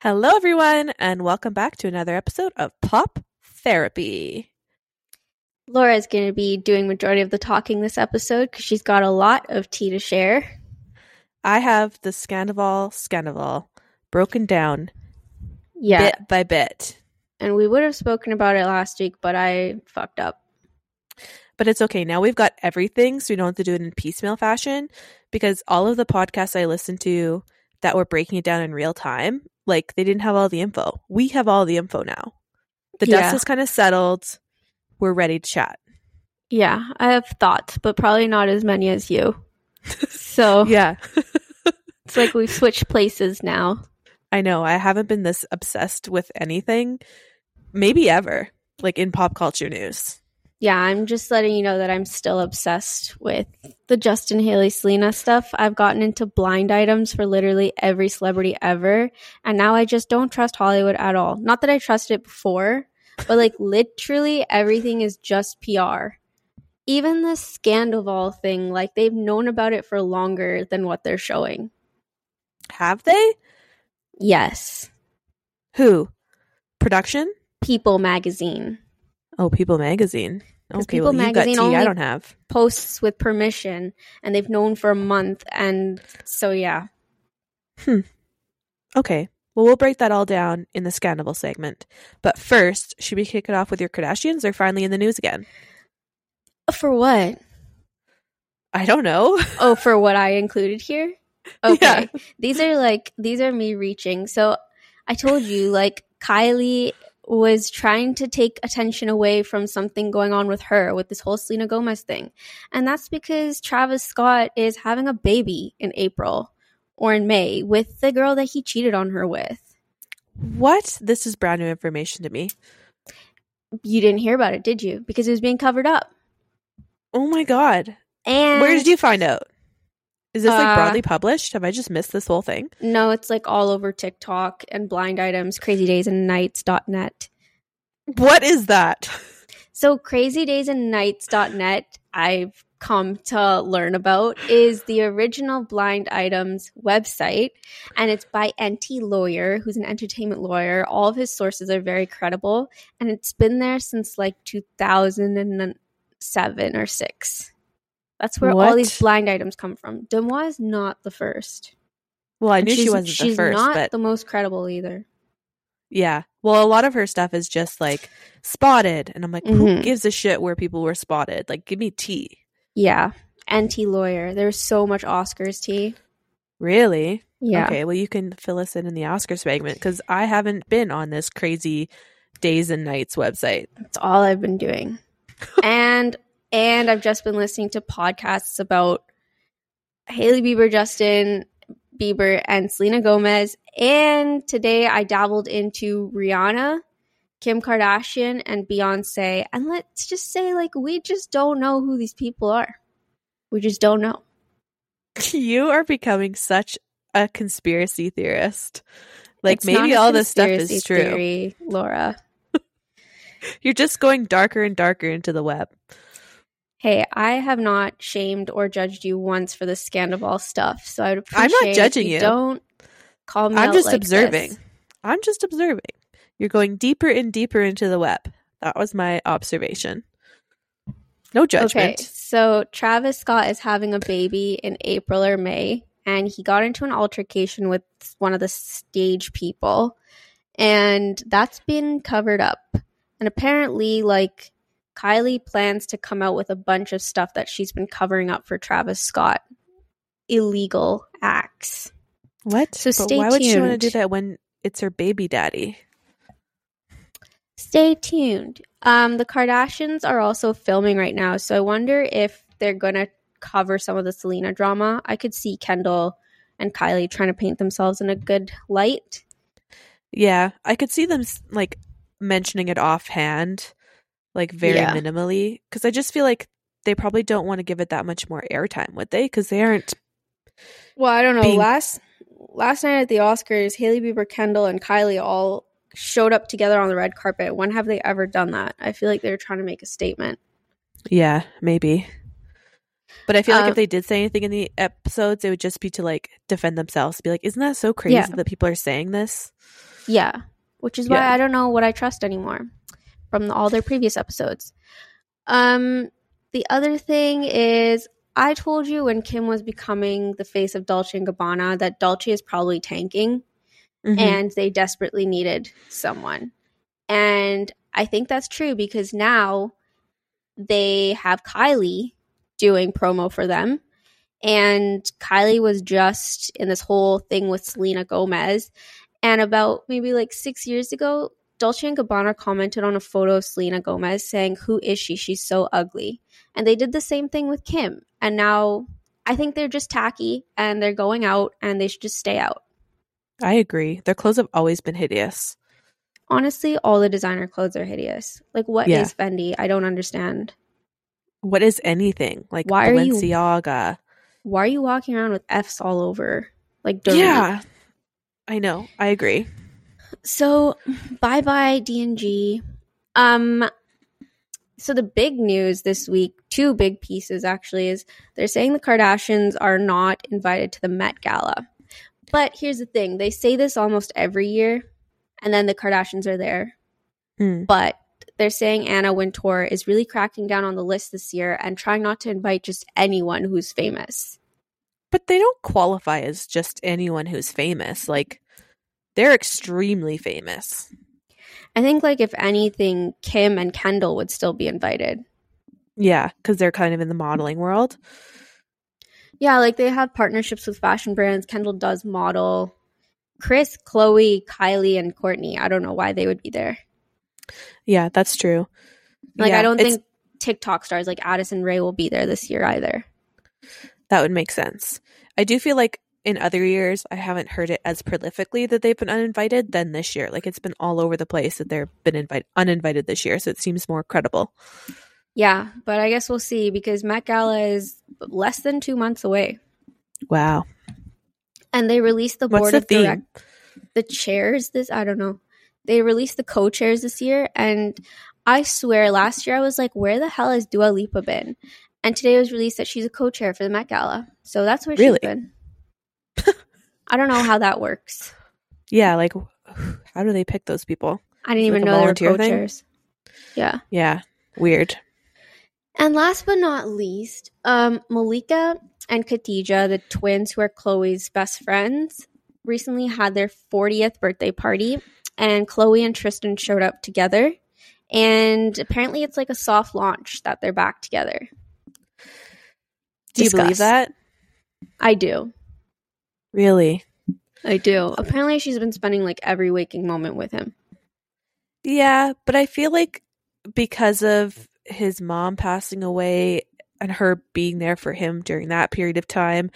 Hello, everyone, and welcome back to another episode of Pop Therapy. Laura is going to be doing majority of the talking this episode because she's got a lot of tea to share. I have the Scandoval Scandoval broken down Yeah, bit by bit, and we would have spoken about it last week, but I fucked up. but it's okay. Now we've got everything, so we don't have to do it in piecemeal fashion because all of the podcasts I listened to that were breaking it down in real time, like they didn't have all the info. We have all the info now. The Yeah. dust is kind of settled. We're ready to chat. Yeah, I have thoughts, but probably not as many as you. So Yeah. it's like we've switched places now. I know. I haven't been this obsessed with anything, maybe ever, like in pop culture news. Yeah, I'm just letting you know that I'm still obsessed with the Justin Hailey Selena stuff. I've gotten into blind items for literally every celebrity ever, and now I just don't trust Hollywood at all. Not that I trusted it before, but like literally everything is just PR. Even the Scandoval thing, like they've known about it for longer than what they're showing. Have they? Yes. Who? Production? People magazine Oh, People Magazine. 'Cause Okay, People well, you've got tea. Magazine I don't have. posts with permission, and they've known for a month, and so yeah. Hmm. Okay. Well, we'll break that all down in the Scandoval segment. But first, should we kick it off with your Kardashians? They're finally in the news again. For what? I don't know. Oh, for what I included here? Okay. Yeah. These are like these are me reaching. So I told you like Kylie was trying to take attention away from something going on with her with this whole Selena Gomez thing. And that's because Travis Scott is having a baby in April or in May with the girl that he cheated on her with. What? This is brand new information to me. You didn't hear about it, did you? Because it was being covered up. Oh my God. And Where did you find out? Is this like Uh, broadly published? Have I just missed this whole thing? No, it's like all over TikTok and blind items, crazy days and nights.net. What is that? So crazy days and nights.net I've come to learn about is the original blind items website and it's by Enty Lawyer who's an entertainment lawyer. All of his sources are very credible and it's been there since like 2007 or 6. That's where all these blind items come from. DeuxMoi is not the first. Well, I And knew she wasn't the she's first, not but the most credible either. yeah. Well, a lot of her stuff is just like spotted, and I'm like, who Mhm. gives a shit where people were spotted? Like, give me tea. Yeah. Enty Lawyer. There's so much Oscars tea. Really? Yeah. Okay. Well, you can fill us in in the Oscars segment because I haven't been on this crazy days and nights website. That's all I've been doing. and and I've just been listening to podcasts about Hailey Bieber, Justin Bieber, and Selena Gomez. And today I dabbled into Rihanna, Kim Kardashian, and Beyonce. And let's just say, like, we just don't know who these people are. We just don't know. you are becoming such a conspiracy theorist. Like It's maybe all this stuff is true. theory, Laura. You're just going darker and darker into the web. Hey, I have not shamed or judged you once for the Scandoval stuff, so I'd appreciate I'm not judging you. Don't call me. I'm just like observing. this. I'm just observing. You're going deeper and deeper into the web. That was my observation. No judgment. Okay, judgment. so Travis Scott is having a baby in April or May, and he got into an altercation with one of the stage people, and that's been covered up. And apparently, like Kylie plans to come out with a bunch of stuff that she's been covering up for Travis Scott, illegal acts. What? So But stay why would she want to do that when it's her baby daddy? Stay tuned. Um, the Kardashians are also filming right now, so I wonder if they're gonna cover some of the Selena drama. I could see Kendall and Kylie trying to paint themselves in a good light. Yeah, I could see them like mentioning it offhand, like very Yeah. minimally, because I just feel like they probably don't want to give it that much more airtime, would they? Because they aren't. Well, I don't know. Being- last last night at the Oscars, Hailey Bieber, Kendall, and Kylie all showed up together on the red carpet. When have they ever done that? I feel like they're trying to make a statement. Yeah, maybe. But I feel like Um, if they did say anything in the episodes, it would just be to like defend themselves. Be like, isn't that so crazy Yeah. that people are saying this? Yeah, which is why Yeah. I don't know what I trust anymore from all their previous episodes. Um, the other thing is, I told you when Kim was becoming the face of Dolce and Gabbana that Dolce is probably tanking, Mhm. and they desperately needed someone. And I think that's true because now they have Kylie doing promo for them. And Kylie was just in this whole thing with Selena Gomez. And about maybe like six years ago, Dolce and Gabbana commented on a photo of Selena Gomez saying, Who is she? She's so ugly. And they did the same thing with Kim. And now I think they're just tacky and they're going out and they should just stay out. I agree. Their clothes have always been hideous. Honestly, all the designer clothes are hideous. Like, what is Yeah. Fendi? I don't understand. What is anything like Why are you- Why are you walking around with F's all over? Like, dirty? Yeah, I know. I agree. So, bye bye D&G. Um so the big news this week, two big pieces actually is they're saying the Kardashians are not invited to the Met Gala. But here's the thing, they say this almost every year and then the Kardashians are there. Hmm. But they're saying Anna Wintour is really cracking down on the list this year and trying not to invite just anyone who's famous. But they don't qualify as just anyone who's famous. Like they're extremely famous. I think like if anything Kim and Kendall would still be invited. Yeah, because they're kind of in the modeling world. Yeah, like they have partnerships with fashion brands. Kendall does model. Kris, Khloe, Kylie, and Kourtney. I don't know why they would be there. Yeah, that's true. Like Yeah, I don't think TikTok stars like Addison Rae will be there this year either. that would make sense. I do feel like in other years I haven't heard it as prolifically that they've been uninvited than this year. Like it's been all over the place that they've been invite uninvited this year, so it seems more credible. Yeah, but I guess we'll see because Met Gala is less than two months away, Wow. and they released the What's board the of theme? direct the chairs. This I don't know. They released the co-chairs this year, and I swear last year I was like, "Where the hell has Dua Lipa been?" And today it was released that she's a co-chair for the Met Gala, so that's where Really? she's been. I don't know how that works. Yeah, like how do they pick those people? I didn't Like even know they were thing? co-chairs. Yeah. Yeah, weird. And last but not least, um, Malika and Khadija, the twins who are Khloe's best friends, recently had their 40th birthday party, and Khloe and Tristan showed up together. And apparently, it's like a soft launch that they're back together. Do you believe that? I do. Really? I do. Apparently, she's been spending like every waking moment with him. Yeah, but I feel like because of his mom passing away and her being there for him during that period of time,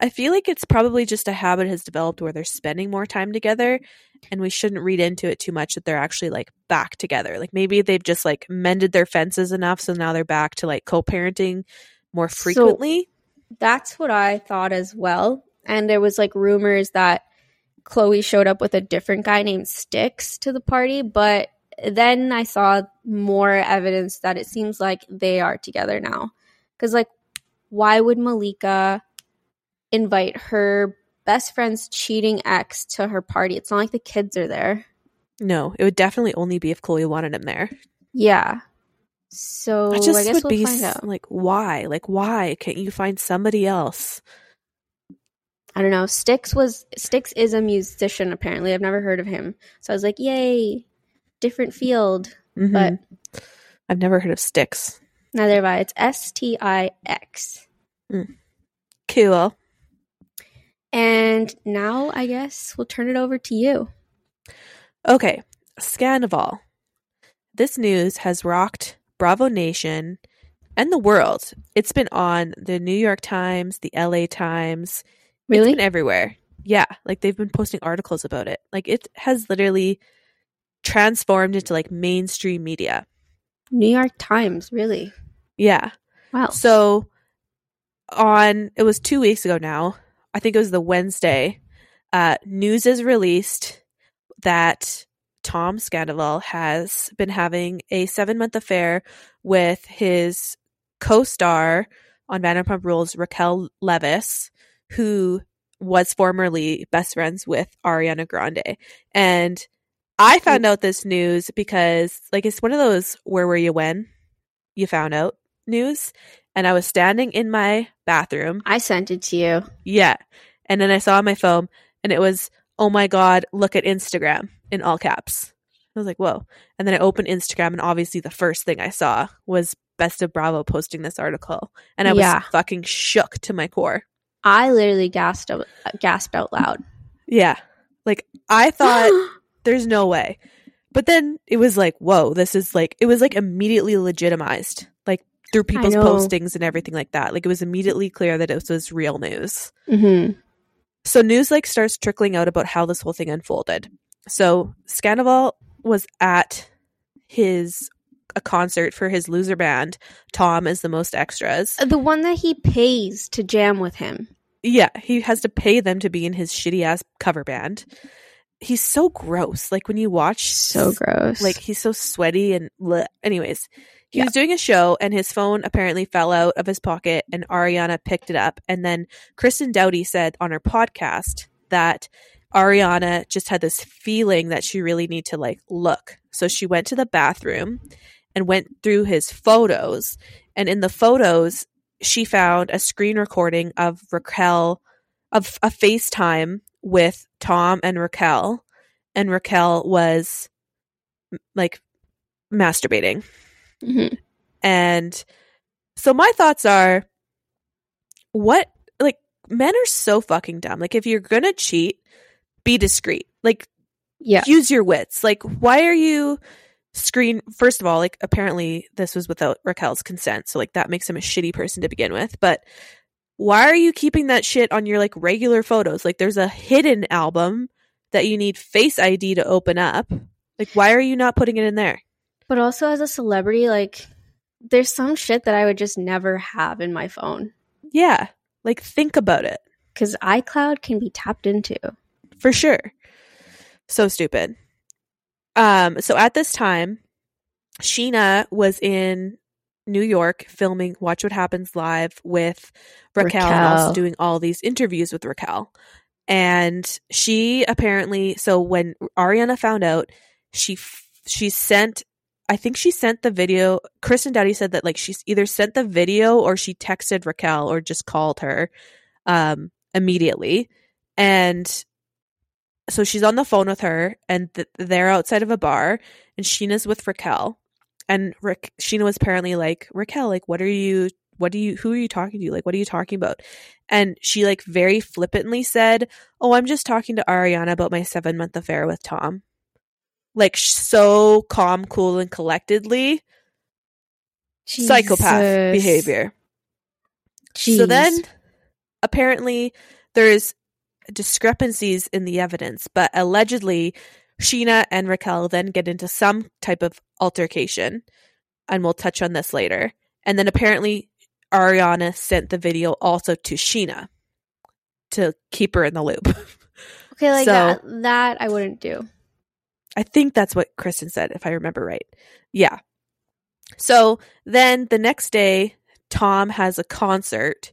I feel like it's probably just a habit has developed where they're spending more time together and we shouldn't read into it too much that they're actually like back together. Like maybe they've just like mended their fences enough so now they're back to like co-parenting more So- frequently. That's what I thought as well. And there was like rumors that Khloe showed up with a different guy named Stix to the party, but then I saw more evidence that it seems like they are together now. Cuz like why would Malika invite her best friend's cheating ex to her party? It's not like the kids are there. no, it would definitely only be if Khloe wanted him there. Yeah. So I I, just guess would we'll be like why? Like why can't you find somebody else? I don't know. Stix was Stix is a musician apparently. I've never heard of him. So I was like, "Yay. Different field." Mhm. But I've never heard of Stix. neither have I. It's S T I X. Cool. And now I guess we'll turn it over to you. Okay, Scandoval. This news has rocked Bravo Nation and the world. It's been on the New York Times, the LA Times. It's Really? been everywhere. Yeah, like they've been posting articles about it. Like it has literally transformed into like mainstream media. New York Times, really? Yeah. Wow. So on it was 2 weeks ago now. I think it was the Wednesday. Uh news is released that Tom Scandoval has been having a 7-month affair with his co-star on Vanderpump Rules Raquel Leviss who was formerly best friends with Ariana Grande. And I found out this news because, like, it's one of those where were you when you found out news. And I was standing in my bathroom. I sent it to you. Yeah. And then I saw on my phone and it was, oh my God, look at Instagram in all caps. I was like, whoa. And then I opened Instagram and obviously the first thing I saw was Best of Bravo posting this article. And I was Yeah. fucking shook to my core. I literally gasped out, gasped out loud. Yeah. Like, I thought there's no way. But then it was like, whoa, this is like, it was like immediately legitimized, like through people's postings and everything like that. Like, it was immediately clear that it was real news. hmm So news like starts trickling out about how this whole thing unfolded. So Scandoval was at his a concert for his loser band. Tom is the most extras. The one that he pays to jam with him. Yeah, he has to pay them to be in his shitty ass cover band. He's so gross. Like when you watch So gross. like he's so sweaty and bleh. anyways he Yeah. was doing a show and his phone apparently fell out of his pocket and ariana picked it up and then kristen doute said on her podcast that ariana just had this feeling that she really need to like look so she went to the bathroom and went through his photos and in the photos she found a screen recording of raquel of a facetime with tom and raquel and raquel was like masturbating. Mhm. And so my thoughts are what like men are so fucking dumb. Like if you're going to cheat, be discreet. Like yeah. use your wits. Like why are you screen first of all, like apparently this was without Raquel's consent. So like that makes him a shitty person to begin with, but why are you keeping that shit on your like regular photos? Like there's a hidden album that you need face ID to open up. Like why are you not putting it in there? But also as a celebrity, like there's some shit that I would just never have in my phone Yeah. Like think about it. because iCloud can be tapped into. For sure. So stupid. Um so at this time Scheana was in New York filming Watch What Happens Live with Raquel, and also doing all these interviews with Raquel. And she apparently so when Ariana found out, she f- she sent I think she sent the video. Kristen Doute said that like she's either sent the video or she texted Raquel or just called her um immediately. And so she's on the phone with her and th- they're outside of a bar and Scheana's with Raquel. And Rick, Scheana was apparently like, Raquel, like, what are you, what do you, who are you talking to? Like, what are you talking about? And she like very flippantly said, Oh, I'm just talking to Ariana about my seven month affair with Tom. Like, so calm, cool, and collectedly. Psychopath Jesus. behavior. So then apparently there's discrepancies in the evidence, but allegedly Scheana and Raquel then get into some type of altercation, and we'll touch on this later. And then apparently Ariana sent the video also to Scheana to keep her in the loop. okay, like so- that, that I wouldn't do. I think that's what Kristen said, if I remember right. Yeah. So then the next day, Tom has a concert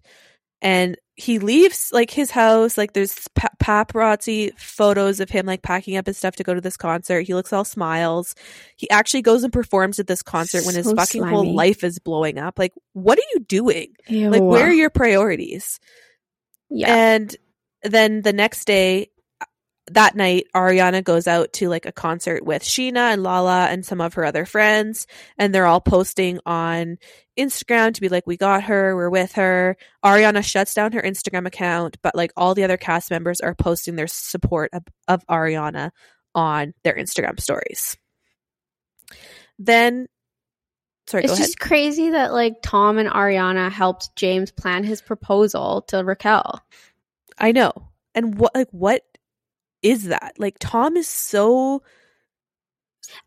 and he leaves like his house. Like there's pa- paparazzi photos of him like packing up his stuff to go to this concert. He looks all smiles. He actually goes and performs at this concert when his So fucking whole life is blowing up. Like, what are you doing? Ew. Like, where are your priorities? yeah. And then the next day, that night, Ariana goes out to like a concert with Scheana and Lala and some of her other friends, and they're all posting on Instagram to be like, "We got her, we're with her." Ariana shuts down her Instagram account, but like all the other cast members are posting their support of, of Ariana on their Instagram stories. Then, sorry, it's go ahead. just crazy that like Tom and Ariana helped James plan his proposal to Raquel. I know. And what like what is that? Like Tom is so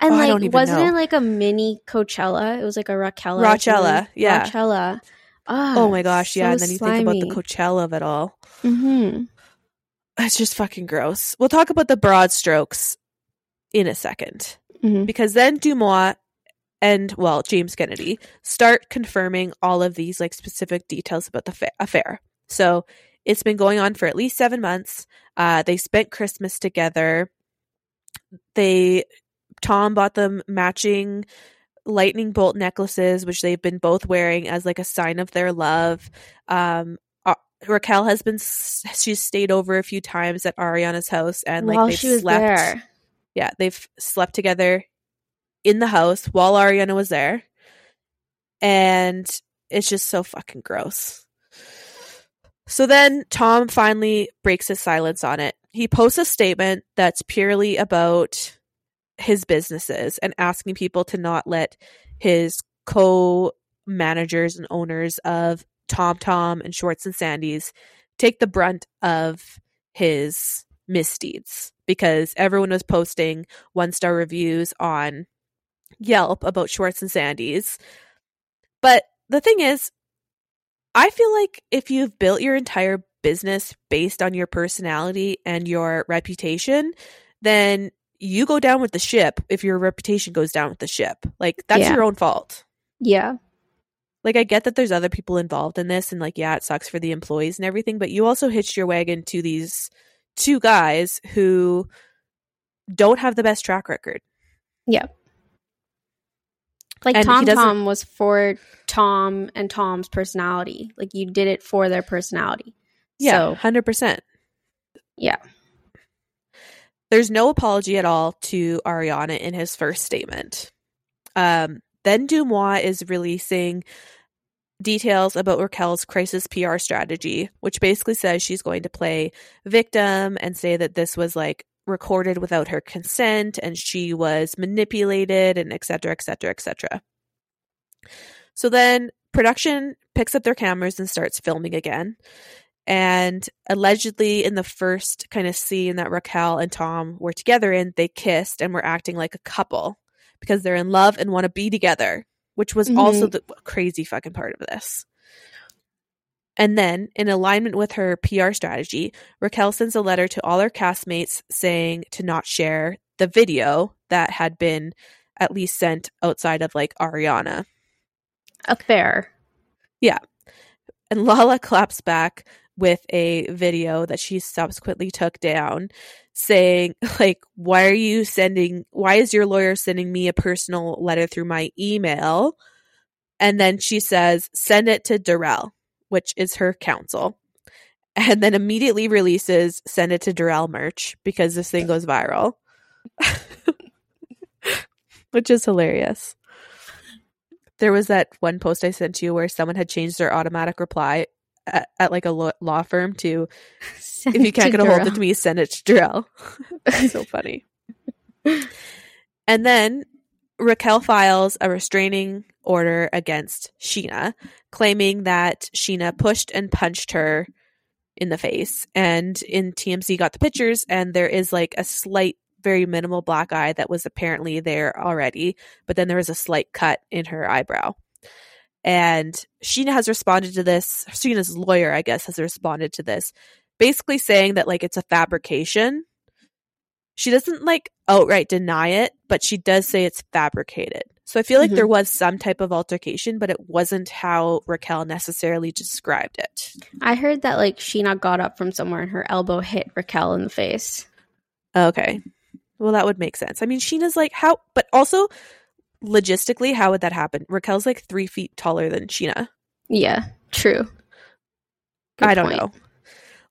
And Oh, like, wasn't know. it like a mini Coachella? It was like a Raquel. Rochella, yeah. Rochella. Ah, oh my gosh, yeah. so And then you think about the. Coachella of it all. Mm-hmm. It's just fucking gross. We'll talk about the broad strokes in a 2nd Mhm. Because then DeuxMoi and well, James Kennedy start confirming all of these like specific details about the fa- affair. So it's been going on for at least seven months. Uh, they spent Christmas together. they Tom bought them matching lightning bolt necklaces, which they've been both wearing as like a sign of their love. Um, uh, Raquel has been she's stayed over a few times at Ariana's house and like While they've slept. there. Yeah, they've slept together in the house while Ariana was there, and it's just so fucking gross. So then Tom finally breaks his silence on it. He posts a statement that's purely about his businesses and asking people to not let his co managers and owners of Tom Tom and Schwartz and Sandy's take the brunt of his misdeeds because everyone was posting one star reviews on Yelp about Schwartz and Sandy's. But the thing is, I feel like if you've built your entire business based on your personality and your reputation, then you go down with the ship if your reputation goes down with the ship. Like that's Yeah. your own fault. Yeah. Like I get that there's other people involved in this and like yeah, it sucks for the employees and everything, but you also hitched your wagon to these two guys who don't have the best track record. Like And Tom Tom was for Tom and Tom's personality. Like you did it for their personality. Yeah, So, 100%. yeah. There's no apology at all to Ariana in his first statement. Um, then DeuxMoi is releasing details about Raquel's crisis PR strategy, which basically says she's going to play victim and say that this was like recorded without her consent and she was manipulated and et cetera, et cetera, et cetera. So then production picks up their cameras and starts filming again. And allegedly, in the first kind of scene that Raquel and Tom were together in, they kissed and were acting like a couple because they're in love and want to be together, which was also mm-hmm. the crazy fucking part of this. And then, in alignment with her PR strategy, Raquel sends a letter to all her castmates saying to not share the video that had been at least sent outside of like Ariana. Affair. And Lala claps back with a video that she subsequently took down saying like why are you sending why is your lawyer sending me a personal letter through my email and then she says send it to Darrell which is her counsel and then immediately releases send it to Darrell merch because this thing goes viral which is hilarious there was that one post I sent you where someone had changed their automatic reply at, at like a lo- law firm to if you can't get a hold of me, send it to Darrell. so funny. and then Raquel files a restraining order against Scheana, claiming that Scheana pushed and punched her in the face. And in TMZ got the pictures, and there is like a slight, very minimal black eye that was apparently there already, but then there was a slight cut in her eyebrow. And Scheana has responded to this. Scheana's lawyer, I guess, has responded to this, basically saying that like it's a fabrication. She doesn't like outright deny it, but she does say it's fabricated. So I feel like Mhm. there was some type of altercation, but it wasn't how Raquel necessarily described it. I heard that like Scheana got up from somewhere and her elbow hit Raquel in the face. Okay. Well, that would make sense. I mean, Scheana's like, how, but also logistically, how would that happen? Raquel's like three feet taller than Scheana. Yeah, true. Good I don't point. know.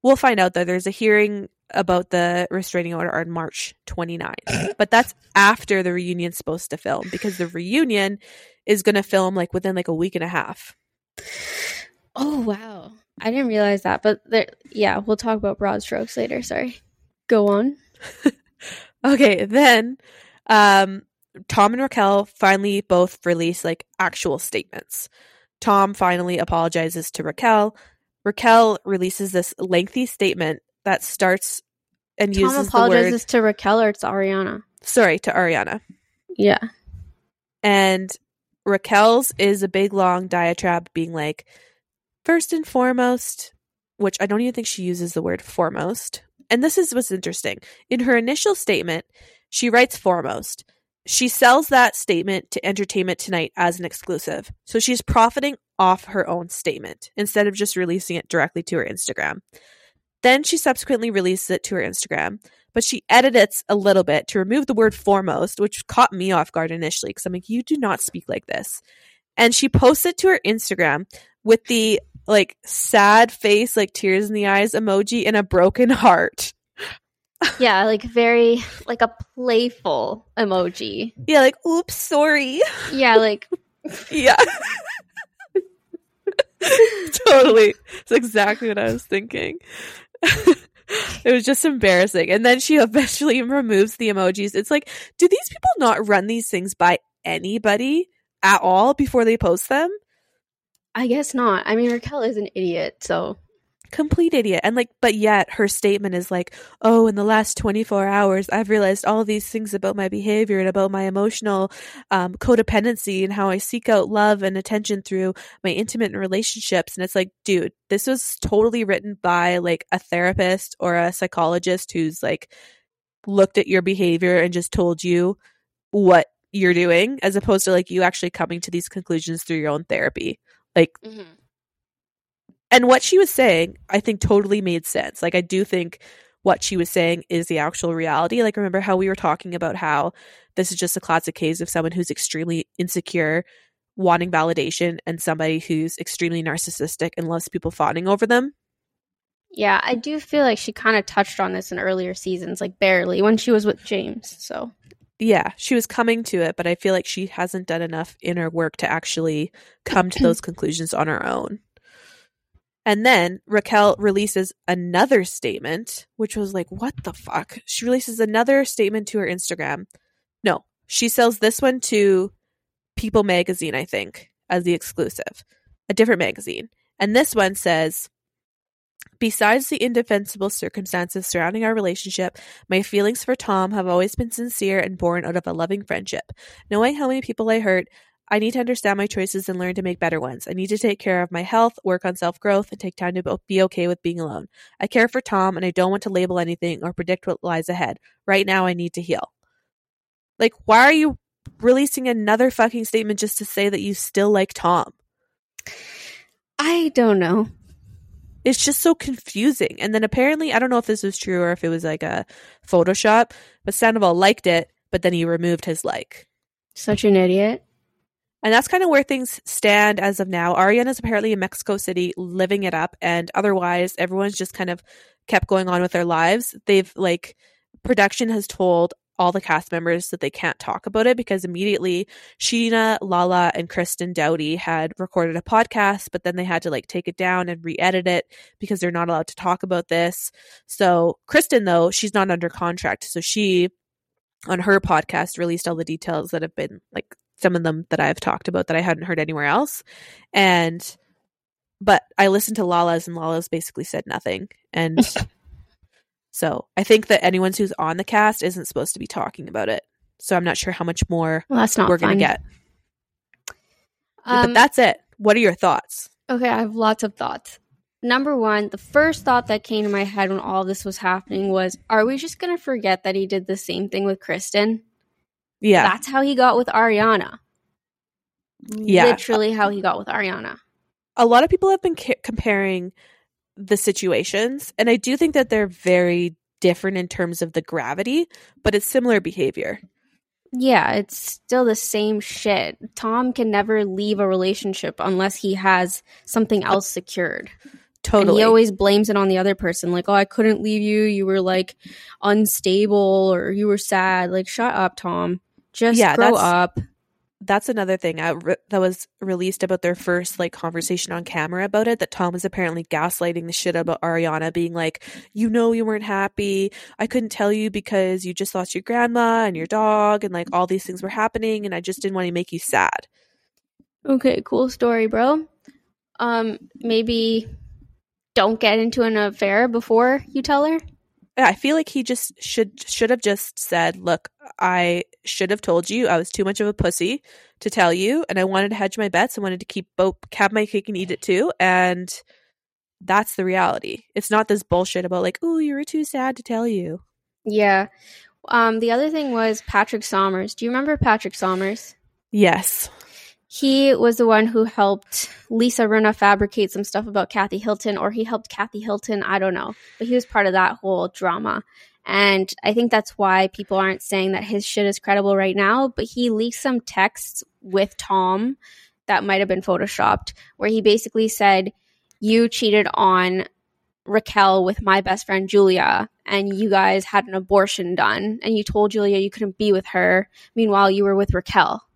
We'll find out though. There's a hearing about the restraining order on March 29th, but that's after the reunion's supposed to film because the reunion is going to film like within like a week and a half. Oh wow, I didn't realize that. But there, yeah, we'll talk about broad strokes later. Sorry. Go on. Okay, then um Tom and Raquel finally both release like actual statements. Tom finally apologizes to Raquel. Raquel releases this lengthy statement that starts and Tom uses the apologizes word to Raquel or it's Ariana. sorry to Ariana. Yeah. And Raquel's is a big long diatribe being like, first and foremost, which I don't even think she uses the word foremost. And this is what's interesting. In her initial statement, she writes foremost. She sells that statement to Entertainment Tonight as an exclusive. So she's profiting off her own statement instead of just releasing it directly to her Instagram. Then she subsequently releases it to her Instagram. but she edits a little bit to remove the word foremost, which caught me off guard initially because I'm like, you do not speak like this. And she posts it to her Instagram with the like sad face, like tears in the eyes emoji and a broken heart. yeah, like very like a playful emoji. Yeah, like oops, sorry. Yeah, like yeah. totally. It's exactly what I was thinking. it was just embarrassing. And then she eventually removes the emojis. It's like, do these people not run these things by anybody at all before they post them? I guess not. I mean, Raquel is an idiot, so complete idiot. And like but yet her statement is like oh in the last 24 hours i've realized all these things about my behavior and about my emotional um, codependency and how i seek out love and attention through my intimate relationships. And it's like dude this was totally written by like a therapist or a psychologist who's like looked at your behavior and just told you what you're doing as opposed to like you actually coming to these conclusions through your own therapy. Like mm-hmm and what she was saying, I think totally made sense. Like I do think what she was saying is the actual reality. Like remember how we were talking about how this is just a classic case of someone who's extremely insecure, wanting validation, and somebody who's extremely narcissistic and loves people fawning over them. Yeah, I do feel like she kind of touched on this in earlier seasons, like barely when she was with James. So yeah, she was coming to it, but I feel like she hasn't done enough inner work to actually come to those conclusions on her own. And then Raquel releases another statement, which was like, what the fuck? She releases another statement to her Instagram. No, she sells this one to People Magazine, I think, as the exclusive, a different magazine. And this one says, Besides the indefensible circumstances surrounding our relationship, my feelings for Tom have always been sincere and born out of a loving friendship. Knowing how many people I hurt, I need to understand my choices and learn to make better ones. I need to take care of my health, work on self growth, and take time to be okay with being alone. I care for Tom and I don't want to label anything or predict what lies ahead. Right now, I need to heal. Like, why are you releasing another fucking statement just to say that you still like Tom? I don't know. It's just so confusing. And then apparently, I don't know if this was true or if it was like a Photoshop, but Sandoval liked it, but then he removed his like. Such an idiot. And that's kind of where things stand as of now. Ariana's apparently in Mexico City living it up, and otherwise, everyone's just kind of kept going on with their lives. They've like, production has told all the cast members that they can't talk about it because immediately Scheana, Lala, and Kristen Doute had recorded a podcast, but then they had to like take it down and re edit it because they're not allowed to talk about this. So, Kristen, though, she's not under contract. So, she on her podcast released all the details that have been like some of them that I've talked about that I hadn't heard anywhere else. And but I listened to Lala's and Lala's basically said nothing. And so I think that anyone who's on the cast isn't supposed to be talking about it. So I'm not sure how much more well, that's not we're going to get. Um, but that's it. What are your thoughts? Okay, I have lots of thoughts. Number one, the first thought that came to my head when all this was happening was Are we just going to forget that he did the same thing with Kristen? Yeah. That's how he got with Ariana. Yeah. Literally how he got with Ariana. A lot of people have been ca- comparing the situations, and I do think that they're very different in terms of the gravity, but it's similar behavior. Yeah, it's still the same shit. Tom can never leave a relationship unless he has something uh, else secured. Totally. And he always blames it on the other person. Like, oh, I couldn't leave you. You were like unstable or you were sad. Like, shut up, Tom. Just yeah, grow up. That's another thing re- that was released about their first like conversation on camera about it. That Tom was apparently gaslighting the shit about Ariana, being like, "You know, you weren't happy. I couldn't tell you because you just lost your grandma and your dog, and like all these things were happening, and I just didn't want to make you sad." Okay, cool story, bro. Um, maybe don't get into an affair before you tell her. I feel like he just should should have just said, "Look, I should have told you. I was too much of a pussy to tell you, and I wanted to hedge my bets. I wanted to keep both have my cake and eat it too." And that's the reality. It's not this bullshit about like, "Oh, you were too sad to tell you." Yeah. Um. The other thing was Patrick Sommers. Do you remember Patrick Sommers? Yes. He was the one who helped Lisa Rinna fabricate some stuff about Kathy Hilton, or he helped Kathy Hilton. I don't know, but he was part of that whole drama. And I think that's why people aren't saying that his shit is credible right now. But he leaked some texts with Tom that might have been photoshopped, where he basically said, You cheated on Raquel with my best friend Julia, and you guys had an abortion done, and you told Julia you couldn't be with her. Meanwhile, you were with Raquel.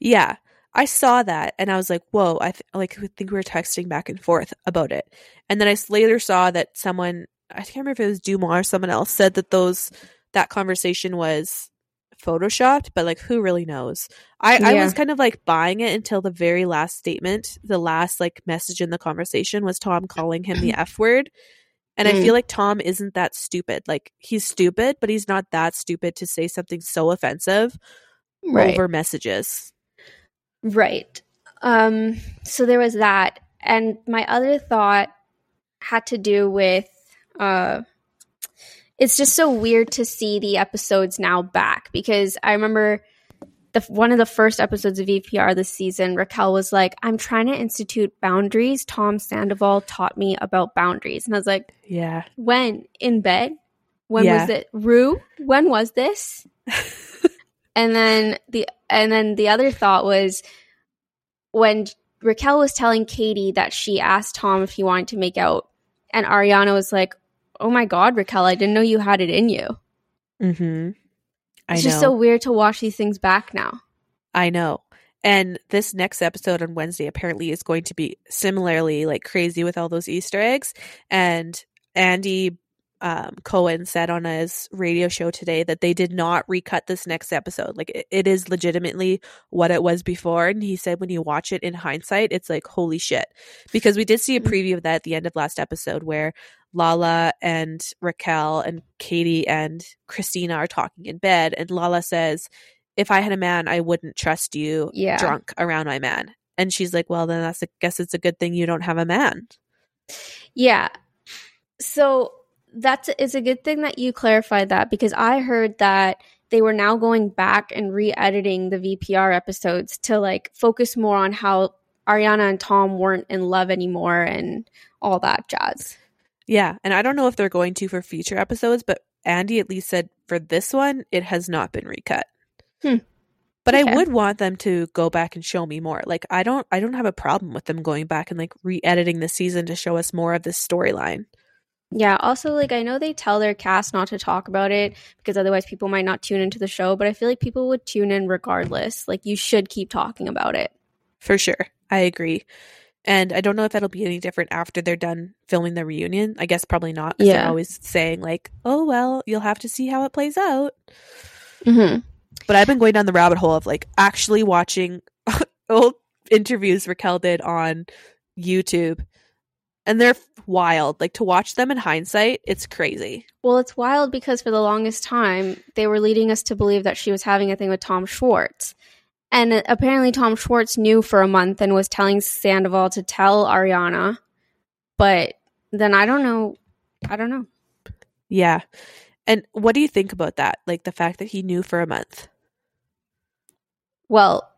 Yeah. I saw that and I was like, "Whoa!" I th- like I think we were texting back and forth about it, and then I later saw that someone I can't remember if it was DeuxMoi or someone else said that those that conversation was photoshopped, but like who really knows? I, yeah. I was kind of like buying it until the very last statement, the last like message in the conversation was Tom calling him the F word. And mm. I feel like Tom isn't that stupid. Like he's stupid, but he's not that stupid to say something so offensive right. over messages. Right. Um so there was that. And my other thought had to do with uh it's just so weird to see the episodes now back because I remember the one of the first episodes of VPR this season, Raquel was like, "I'm trying to institute boundaries. Tom Sandoval taught me about boundaries," and I was like, "Yeah, when in bed? When yeah. was it? Rue? When was this?" and then the and then the other thought was when Raquel was telling Katie that she asked Tom if he wanted to make out, and Ariana was like, oh my god, Raquel, I didn't know you had it in you. Mm-hmm. It's know. just so weird to watch these things back now. I know. And this next episode on Wednesday apparently is going to be similarly like crazy with all those Easter eggs. And Andy um, Cohen said on his radio show today that they did not recut this next episode. Like it, it is legitimately what it was before. And he said when you watch it in hindsight, it's like, holy shit. Because we did see a mm. preview of that at the end of last episode where Lala and Raquel and Katie and Christina are talking in bed. And Lala says, if I had a man, I wouldn't trust you yeah. drunk around my man. And she's like, well, then that's, I guess it's a good thing you don't have a man. Yeah. So that's it's a good thing that you clarified that because I heard that they were now going back and re-editing the VPR episodes to like focus more on how Ariana and Tom weren't in love anymore and all that jazz. Yeah, and I don't know if they're going to for future episodes, but Andy at least said for this one it has not been recut. Hmm. But okay. I would want them to go back and show me more. Like I don't I don't have a problem with them going back and like re-editing the season to show us more of this storyline. Yeah, also like I know they tell their cast not to talk about it because otherwise people might not tune into the show, but I feel like people would tune in regardless. Like you should keep talking about it. For sure. I agree. And I don't know if that'll be any different after they're done filming the reunion. I guess probably not. Yeah. They're always saying like, "Oh well, you'll have to see how it plays out." Mm-hmm. But I've been going down the rabbit hole of like actually watching old interviews Raquel did on YouTube and they're wild. Like to watch them in hindsight, it's crazy. Well, it's wild because for the longest time, they were leading us to believe that she was having a thing with Tom Schwartz. And uh, apparently, Tom Schwartz knew for a month and was telling Sandoval to tell Ariana. But then I don't know. I don't know. Yeah. And what do you think about that? Like the fact that he knew for a month? Well,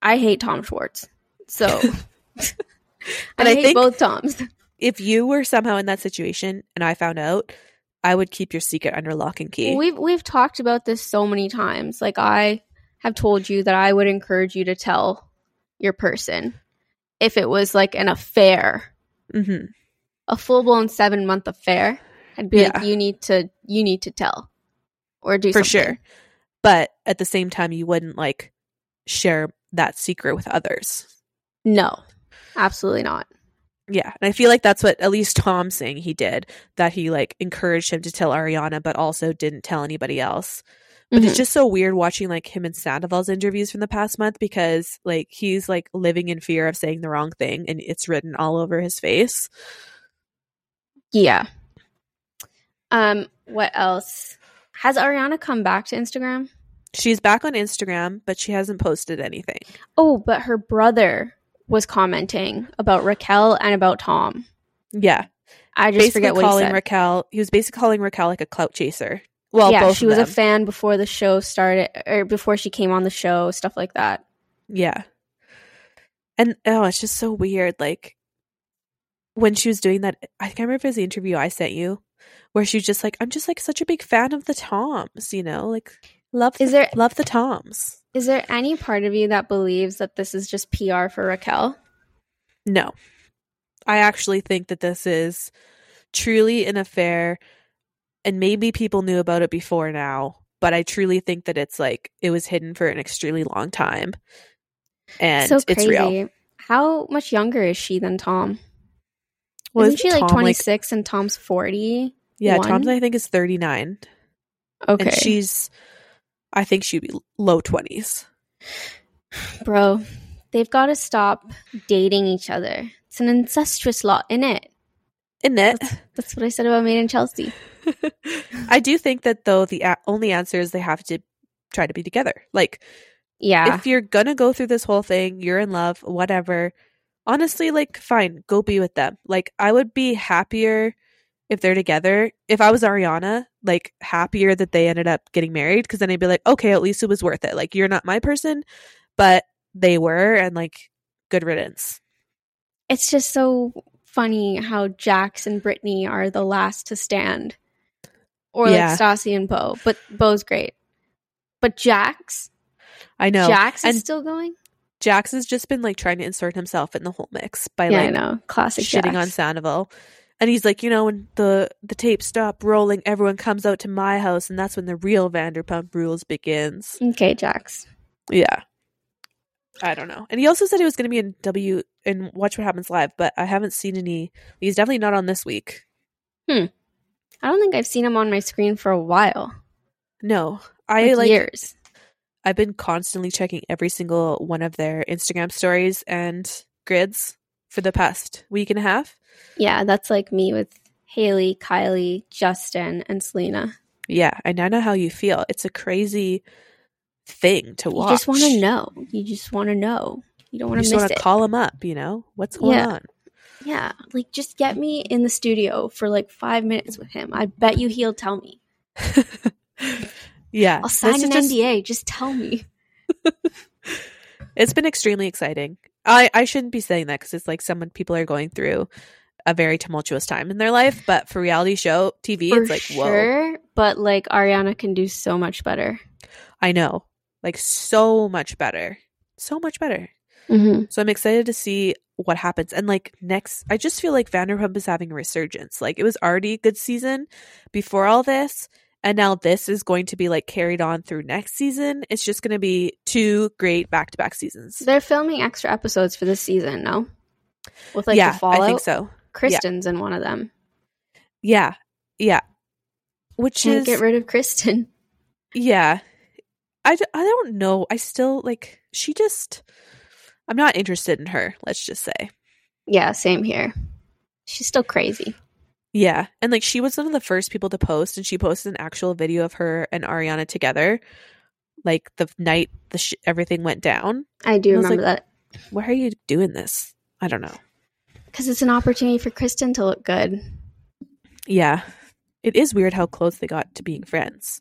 I hate Tom Schwartz. So and I, I hate think both Toms. If you were somehow in that situation and I found out, I would keep your secret under lock and key. We've we've talked about this so many times. Like I have told you that I would encourage you to tell your person if it was like an affair, mm-hmm. a full blown seven month affair. I'd be yeah. like, you need to you need to tell or do for something. sure. But at the same time, you wouldn't like share that secret with others. No, Absolutely not. Yeah, and I feel like that's what at least Tom's saying he did that he like encouraged him to tell Ariana, but also didn't tell anybody else. But mm-hmm. it's just so weird watching like him and Sandoval's interviews from the past month because like he's like living in fear of saying the wrong thing and it's written all over his face. Yeah. Um, what else? Has Ariana come back to Instagram? She's back on Instagram, but she hasn't posted anything. Oh, but her brother was commenting about Raquel and about Tom. Yeah. I just basically forget what calling he said. Raquel. He was basically calling Raquel like a clout chaser. Well, yeah, she was them. a fan before the show started, or before she came on the show, stuff like that. Yeah, and oh, it's just so weird. Like, when she was doing that, I can't remember if it was the interview I sent you, where she was just like, "I'm just like such a big fan of the Toms," you know, like love Is there love the Toms. Is there any part of you that believes that this is just PR for Raquel? No, I actually think that this is truly an affair, and maybe people knew about it before now, but I truly think that it's like it was hidden for an extremely long time, and so it's crazy. real. How much younger is she than Tom? Well, Isn't she like Tom, twenty six and Tom's forty? yeah. Tom's I think is thirty nine, Okay, and she's, I think she'd be low twenties. bro, they've got to stop dating each other. It's an incestuous lot, in it. Isn't it? That's what I said about Made in Chelsea. I do think that though the a- only answer is they have to try to be together. Like Yeah, if you're gonna go through this whole thing, you're in love, whatever. Honestly, like fine, go be with them. Like I would be happier if they're together. If I was Ariana, like happier that they ended up getting married because then I'd be like, okay, at least it was worth it. Like you're not my person, but they were, and like good riddance. it's just so funny how Jax and Brittany are the last to stand, or Yeah. like Stassi and Beau. But Beau's great, but Jax, I know. Jax is and still going. Jax has just been like trying to insert himself in the whole mix by Yeah, like I know. Classic shitting Jax. on Sandoval. And he's like, you know, when the the tapes stop rolling, everyone comes out to my house, and that's when the real Vanderpump Rules begins. Okay, Jax. Yeah, I don't know. And he also said he was going to be in W in Watch What Happens Live, but I haven't seen any. He's definitely not on this week. Hmm. I don't think I've seen him on my screen for a while. No, I Like, like. years. I've been constantly checking every single one of their Instagram stories and grids for the past week and a half. Yeah, that's like me with Hailey, Kylie, Justin, and Selena. Yeah, I now know how you feel. It's a crazy thing to watch. You just want to know. You just want to know. You don't want to miss want it. call him up, you know? What's going Yeah. on? yeah, like just get me in the studio for like five minutes with him. I bet you he'll tell me. yeah. I'll sign an just- NDA. Just tell me. It's been extremely exciting. I, I shouldn't be saying that because it's like some people are going through a very tumultuous time in their life, but for reality show TV, For it's like, whoa. sure, but like Ariana can do so much better. I know. Like, so much better. So much better. Mm-hmm. So I'm excited to see what happens. And like next, I just feel like Vanderpump is having a resurgence. Like it was already a good season before all this. And now this is going to be like carried on through next season. It's just going to be two great back to back seasons. They're filming extra episodes for this season, no? With like yeah, the Fallout. I think so. Kristen's in one of them. Yeah. Yeah. Which Can't is, get rid of Kristen. yeah. I, d- I don't know. I still like, she just, I'm not interested in her. Let's just say. Yeah, same here. She's still crazy. Yeah. And like she was one of the first people to post, and she posted an actual video of her and Ariana together, like the night the sh- everything went down. I do I remember like- that Why are you doing this? I don't know. Because it's an opportunity for Kristen to look good. Yeah. It is weird how close they got to being friends.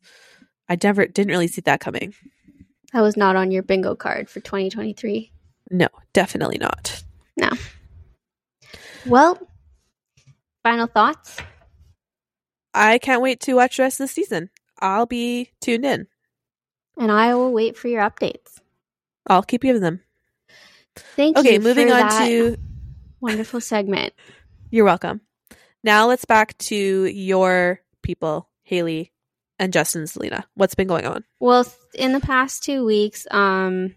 I never didn't really see that coming. That was not on your bingo card for 2023. No, definitely not. No. Well, final thoughts. I can't wait to watch the rest of the season. I'll be tuned in. And I will wait for your updates. I'll keep giving them. Thank Okay, you. Okay, moving on that to wonderful segment. you're welcome. Now let's back to your people, Hailey and Justin and Selena. What's been going on? Well, in the past two weeks, um,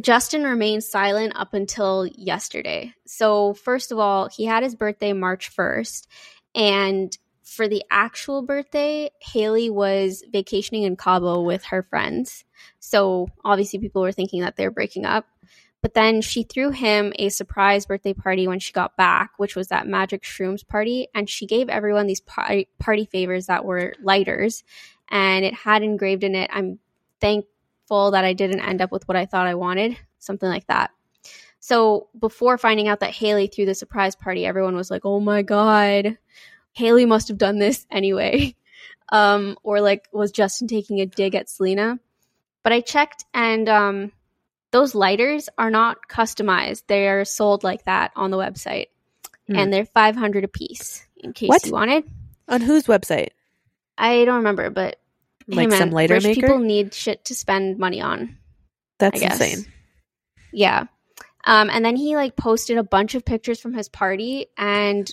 Justin remained silent up until yesterday. So, first of all, he had his birthday March 1st. And for the actual birthday, Hailey was vacationing in Cabo with her friends. So, obviously, people were thinking that they're breaking up. But then she threw him a surprise birthday party when she got back, which was that magic shrooms party. And she gave everyone these party, favors that were lighters. And it had engraved in it, I'm thankful that I didn't end up with what I thought I wanted, something like that. So before finding out that Hailey threw the surprise party, everyone was like, oh my God, Hailey must have done this anyway. Um, or like, was Justin taking a dig at Selena? But I checked and um, those lighters are not customized. They are sold like that on the website. Hmm. And they're 500 a piece in case What? you wanted. On whose website? I don't remember, but hey, Like man, some lighter rich maker? people need shit to spend money on. That's insane. Yeah. Um, and then he like posted a bunch of pictures from his party and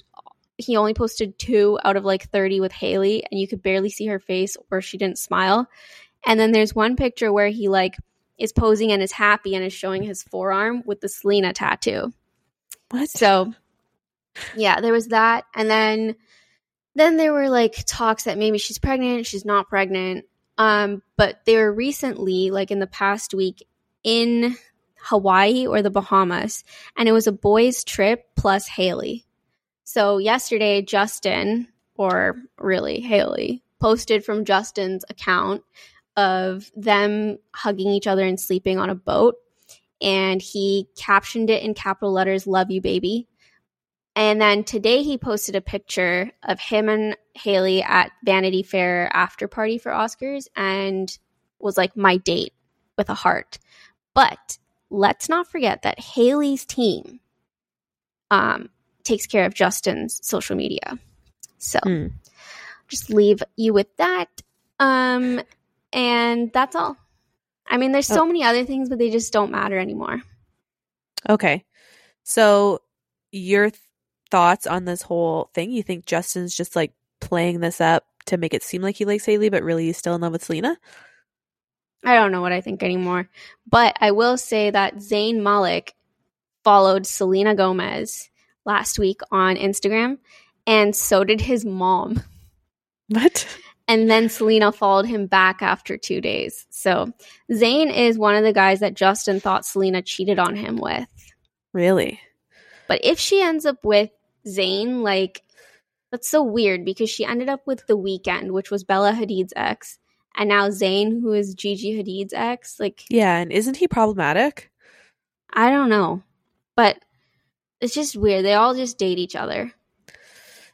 he only posted two out of like 30 with Hailey and you could barely see her face or she didn't smile. And then there's one picture where he like is posing and is happy and is showing his forearm with the Selena tattoo. What? So yeah, there was that. And then then there were like talks that maybe she's pregnant, she's not pregnant. Um, but they were recently, like in the past week, in Hawaii or the Bahamas, and it was a boys' trip plus Hailey. So yesterday, Justin, or really Hailey, posted from Justin's account of them hugging each other and sleeping on a boat. And he captioned it in capital letters, Love you, baby. And then today he posted a picture of him and Hailey at Vanity Fair after party for Oscars and was like, my date with a heart. But let's not forget that Hailey's team um, takes care of Justin's social media. So Hmm. just leave you with that. Um, and that's all. I mean, there's so Oh. many other things, but they just don't matter anymore. Okay. So your th- thoughts on this whole thing? You think Justin's just like playing this up to make it seem like he likes Hailey, but really he's still in love with Selena? I don't know what I think anymore. But I will say that Zayn Malik followed Selena Gomez last week on Instagram, and so did his mom. What? And then Selena followed him back after two days. So Zayn is one of the guys that Justin thought Selena cheated on him with. Really? But if she ends up with Zayn, like, that's so weird because she ended up with The Weeknd, which was Bella Hadid's ex. And now Zayn, who is Gigi Hadid's ex, like, Yeah, and isn't he problematic? I don't know. But it's just weird. They all just date each other.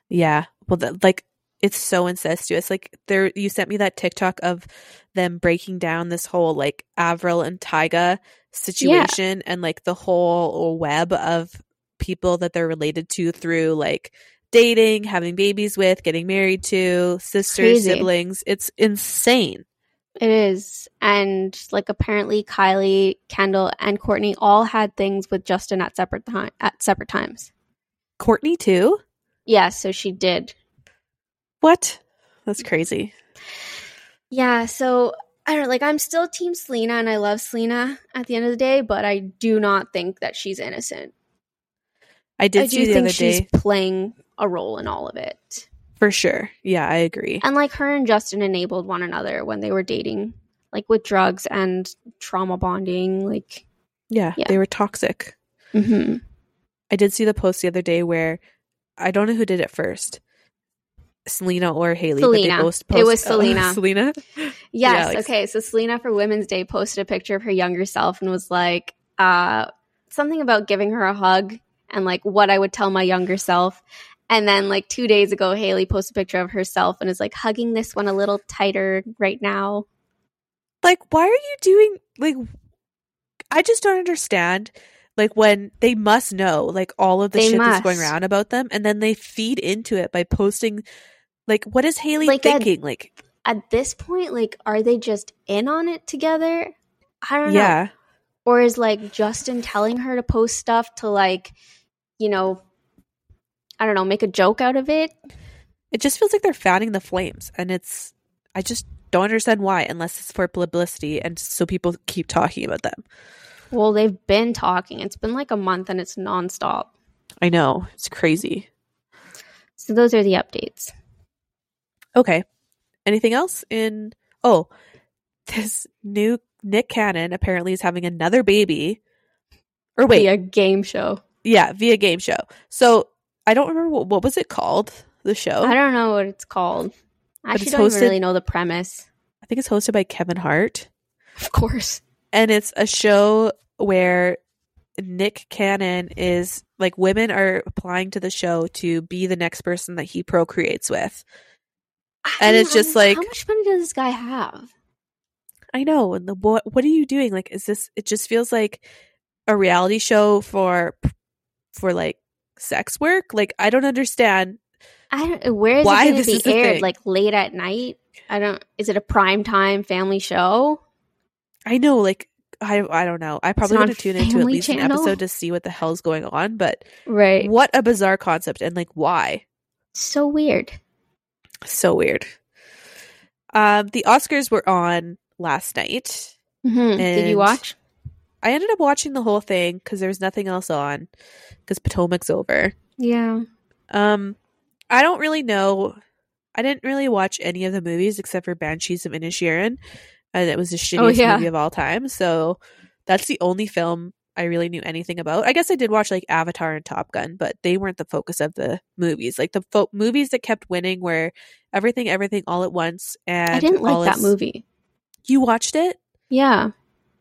Yeah. Well, that, like it's so incestuous. Like there, you sent me that TikTok of them breaking down this whole like Avril and Tyga situation and like the whole web of people that they're related to through like dating, having babies with, getting married to, sisters, Crazy. siblings. It's insane. It is. And like apparently Kylie, Kendall, and Kourtney all had things with Justin at separate time at separate times. Kourtney too? Yeah, so she did. What? That's crazy. Yeah, so I don't know, like I'm still team Selena and I love Selena at the end of the day, but I do not think that she's innocent. I did I see do think she's day playing a role in all of it. for sure. Yeah, I agree. And like her and Justin enabled one another when they were dating, like with drugs and trauma bonding. Like, Yeah, Yeah. they were toxic. Mm-hmm. I did see the post the other day where I don't know who did it first, Selena or Hailey. Selena. both It was post- Selena. Selena. yes. Yeah, like- okay. So Selena for Women's Day posted a picture of her younger self and was like, uh, something about giving her a hug and like what I would tell my younger self. And then like two days ago, Hailey posted a picture of herself and is like hugging this one a little tighter right now. Like, why are you doing like? I just don't understand. Like when they must know like all of the They shit that's going around about them, and then they feed into it by posting. Like, what is Hailey Like, at- thinking? like, At this point, like, are they just in on it together? I don't know. yeah, Or is like Justin telling her to post stuff to like, you know, I don't know, make a joke out of it? it just feels like they're fanning the flames, and it's. I just don't understand why, unless it's for publicity and so people keep talking about them. Well, they've been talking. It's been like a month and it's nonstop. I know it's crazy. So those are the updates. Okay. Anything else in Oh, this new Nick Cannon apparently is having another baby. Or wait, Via game show. yeah, via game show. So, I don't remember what, what was it called? The show? I don't know what it's called. I actually don't hosted- really know the premise. I think it's hosted by Kevin Hart. Of course. And it's a show where Nick Cannon is like women are applying to the show to be the next person that he procreates with. And it's just like- how much money does this guy have? I know. And the what what are you doing? Like is this it just feels like a reality show for for like sex work? Like I don't understand. I don't where is Why it going this to is be aired? Like late at night? I don't is it a prime time family show? I know like I I don't know. I probably want to tune into at least an episode to see what the hell's going on, but Right. what a bizarre concept and like why? So weird. So weird. Um the Oscars were on last night. Mhm. Did you watch? I ended up watching the whole thing because there was nothing else on because Potomac's over. Yeah. Um, I don't really know. I didn't really watch any of the movies except for Banshees of Inisherin, and it was the shittiest Oh, yeah. movie of all time. So that's the only film I really knew anything about. I guess I did watch like Avatar and Top Gun, but they weren't the focus of the movies. Like the fo- movies that kept winning were Everything, Everything, All at Once, and I didn't like that Is- movie. You watched it? Yeah.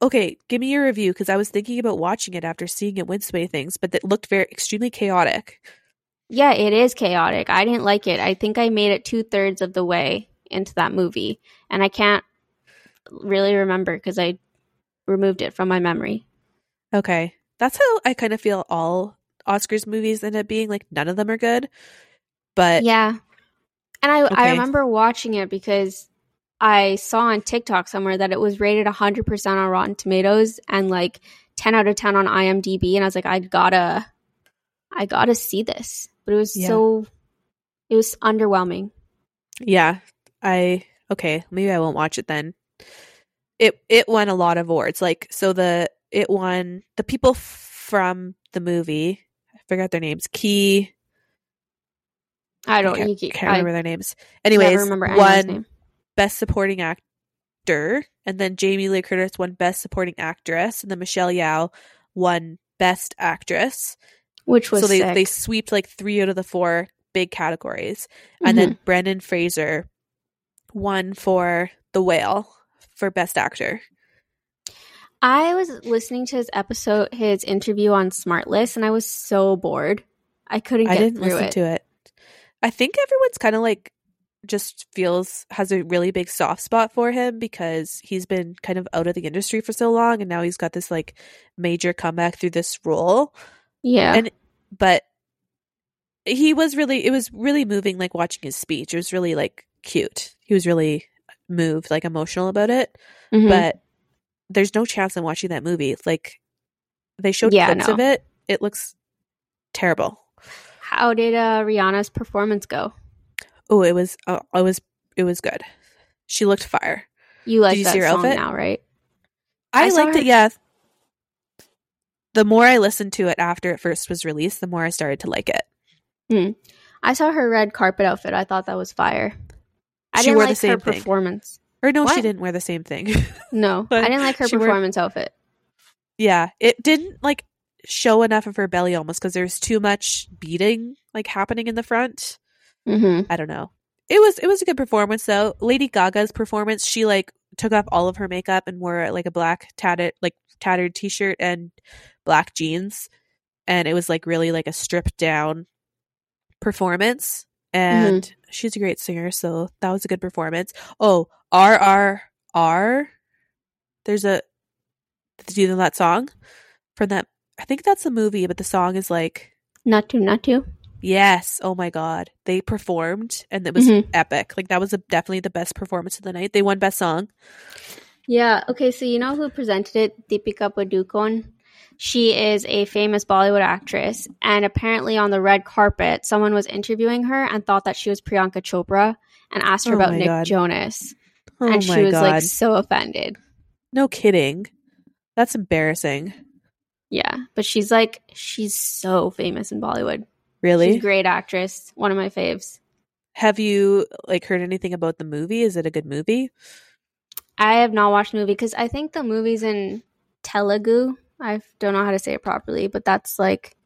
Okay, give me your review because I was thinking about watching it after seeing it win so many things, but it looked very extremely chaotic. Yeah, it is chaotic. I didn't like it. I think I made it two thirds of the way into that movie, and I can't really remember because I removed it from my memory. Okay. That's how I kind of feel all Oscars movies end up being. Like, none of them are good. But yeah, and I I remember watching it because I saw on TikTok somewhere that it was rated hundred percent on Rotten Tomatoes and like ten out of ten on IMDb, and I was like, I gotta, I gotta see this. But it was Yeah. so, it was underwhelming. yeah, I okay, maybe I won't watch it then. It it won a lot of awards. Like, so the it won the people from the movie. I forgot their names. Key. I I don't. can't, you can't I remember their names. Anyways, remember won name. Best Supporting Actor, and then Jamie Lee Curtis won Best Supporting Actress, and then Michelle Yeoh won Best Actress. which was so they sick. they sweeped like three out of the four big categories, and then Mm-hmm. Brendan Fraser won for The Whale for Best Actor. I was listening to his episode, his interview on Smartless, and I was so bored. I couldn't I didn't listen it. to it. I think everyone's kind of like just feels has a really big soft spot for him because he's been kind of out of the industry for so long and now he's got this like major comeback through this role. yeah, And but he was really it was really moving like watching his speech. It was really like cute. He was really moved, like emotional about it. Mhm. But there's no chance in watching that movie. Like they showed Yeah, clips no. of it. It looks terrible. how did uh, Rihanna's performance go? Oh, it was uh, it was it was good. She looked fire. You like you that song outfit? now, right? I, I liked her- it, yeah. The more I listened to it after it first was released, the more I started to like it. I saw her red carpet outfit. I thought that was fire. I She didn't wore the like her same thing. performance. Or no, she didn't wear the same thing. No, I didn't like her she wore- performance outfit. yeah, it didn't like show enough of her belly almost because there's too much beating like happening in the front. hmm I don't know. It was it was a good performance though. Lady Gaga's performance, she like took off all of her makeup and wore like a black tatted like tattered t-shirt and black jeans and it was like really like a stripped down performance and she's a great singer so that was a good performance. Oh, R R R. there's a do you know that song from that I think that's a movie but the song is like Not to, not to. Yes. Oh my god. They performed and it was Mhm. epic. Like that was a, definitely the best performance of the night. They won best song. Yeah. Okay. So you know who presented it? Deepika Padukone. She is a famous Bollywood actress, and apparently on the red carpet, someone was interviewing her and thought that she was Priyanka Chopra and asked her Oh about Nick God. Jonas, Oh and she was god. like so offended. no kidding. That's embarrassing. Yeah, but she's like she's so famous in Bollywood. Really? She's a great actress, one of my faves. Have you like heard anything about the movie? Is it a good movie? I have not watched the movie because I think the movie's in Telugu. I don't know how to say it properly, but that's like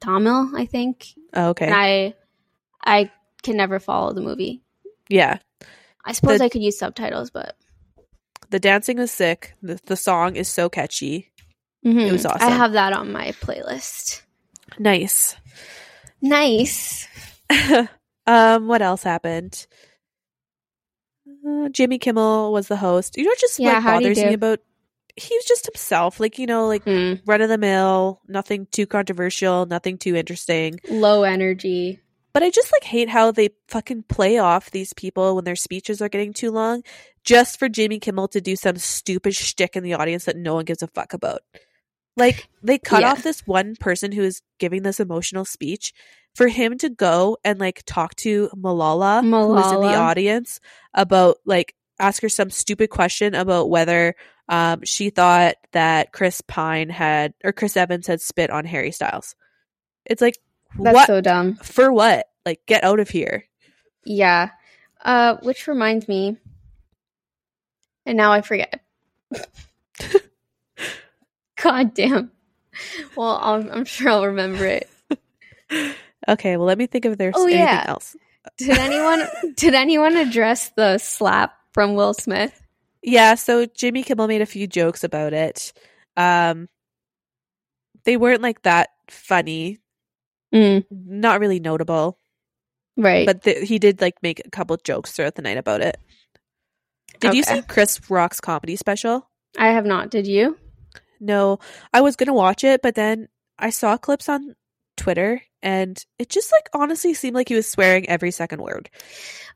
Tamil, I think. Oh, okay. And I I can never follow the movie. yeah. I suppose The- I could use subtitles, but The dancing was sick. The, the song is so catchy. Mhm. was awesome. I have that on my playlist. Nice. Nice. um what else happened? Uh, Jimmy Kimmel was the host. You know, what just Yeah, like bothers me about he was just himself. Like you know, like Hmm. run of the mill, nothing too controversial, nothing too interesting. Low energy. But I just like hate how they fucking play off these people when their speeches are getting too long, just for Jimmy Kimmel to do some stupid shtick in the audience that no one gives a fuck about. Like they cut Yeah. off this one person who is giving this emotional speech for him to go and like talk to Malala, who was in the audience about like ask her some stupid question about whether um she thought that Chris Pine had or Chris Evans had spit on Harry Styles. It's like That's what so dumb. for what? Like get out of here. Yeah. Uh, which reminds me, and now I forget. God damn. Well, I'll, I'm sure I'll remember it. Okay, well let me think if there's Oh, anything yeah. else. Did anyone did anyone address the slap from Will Smith? Yeah, so Jimmy Kimmel made a few jokes about it. Um they weren't like that funny, Mm, not really notable, right. but th- he did like make a couple jokes throughout the night about it. Did you see Chris Rock's comedy special? I have not. Did you? No, I was gonna watch it, but then I saw clips on Twitter, and it just like honestly seemed like he was swearing every second word.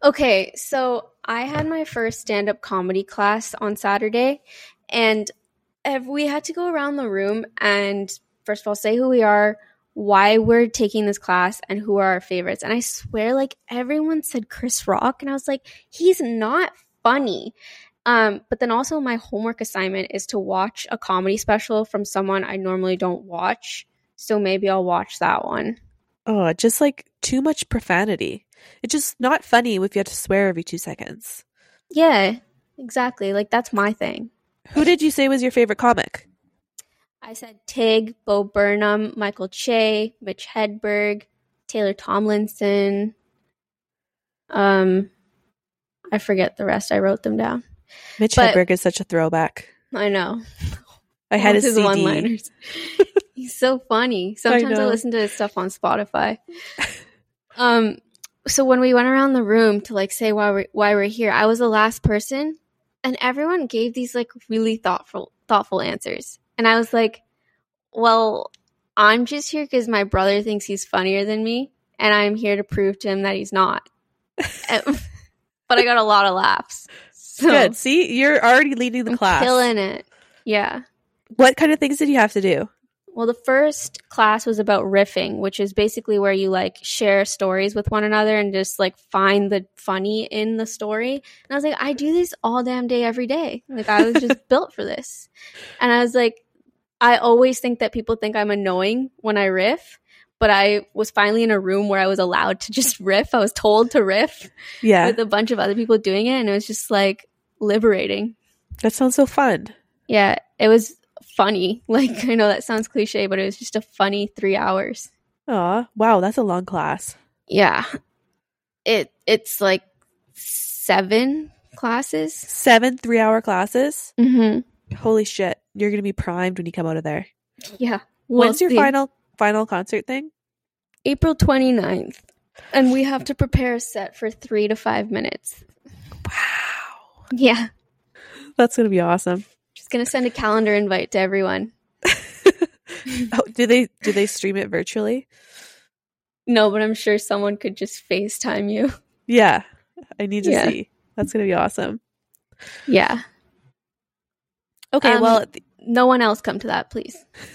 Okay, so I had my first stand up comedy class on Saturday, and we had to go around the room and, first of all, say who we are, why we're taking this class, and who are our favorites. And I swear, like, everyone said Chris Rock, and I was like, he's not funny. Um, but then also, my homework assignment is to watch a comedy special from someone I normally don't watch. So maybe I'll watch that one. Oh, just like too much profanity. It's just not funny if you have to swear every two seconds. Yeah, exactly. Like, that's my thing. Who did you say was your favorite comic? I said Tig, Bo Burnham, Michael Che, Mitch Hedberg, Taylor Tomlinson. Um, I forget the rest. I wrote them down. Mitch But- Hedberg is such a throwback. I know. I had his CD. one-liners. He's so funny. Sometimes I, know. listen to his stuff on Spotify. um, so when we went around the room to like say why we're why we're here, I was the last person, and everyone gave these like really thoughtful thoughtful answers, and I was like, well, I'm just here because my brother thinks he's funnier than me, and I'm here to prove to him that he's not. But I got a lot of laughs. So Good. See, you're already leading the I'm class. killing it. Yeah. What kind of things did you have to do? Well, the first class was about riffing, which is basically where you like share stories with one another and just like find the funny in the story. And I was like, I do this all damn day, every day. Like, I was just built for this. And I was like, I always think that people think I'm annoying when I riff, but I was finally in a room where I was allowed to just riff. I was told to riff Yeah, with a bunch of other people doing it. And it was just like liberating. that sounds so fun. Yeah, it was funny. Like, I know that sounds cliche, but it was just a funny three hours. Aw, wow, that's a long class. Yeah. It it's like seven classes. Seven three-hour classes. Mm-hmm. Holy shit, you're gonna be primed when you come out of there. Yeah. We'll When's your final final concert thing? April 29th. And we have to prepare a set for three to five minutes. Wow, Yeah. that's gonna be awesome. Just gonna send a calendar invite to everyone. oh, do they do they stream it virtually? No, but I'm sure someone could just FaceTime you. Yeah, I need to Yeah. see. That's gonna be awesome. Yeah. Okay, Um, well, No one else come to that, please.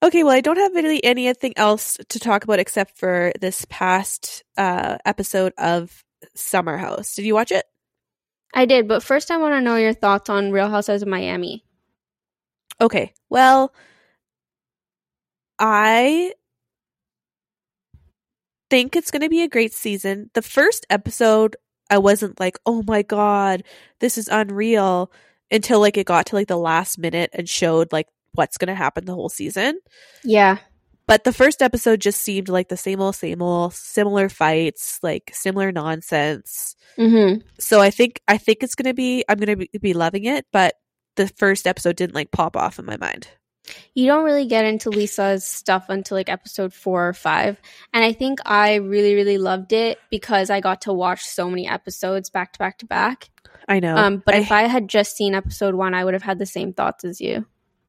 okay, well, I don't have really anything else to talk about except for this past uh, episode of Summer House. Did you watch it? I did, but first I want to know your thoughts on Real Housewives of Miami. Okay, well, I think it's going to be a great season. The first episode, I wasn't like, oh my god, this is unreal until like it got to like the last minute and showed like what's going to happen the whole season. Yeah. But the first episode just seemed like the same old, same old, similar fights, like similar nonsense. Mm-hmm. So I think I think it's gonna be I'm gonna be, be loving it, but the first episode didn't like pop off in my mind. You don't really get into Lisa's stuff until like episode four or five. And I think I really, really loved it because I got to watch so many episodes back to back to back. I know. Um, but I- if I had just seen episode one, I would have had the same thoughts as you.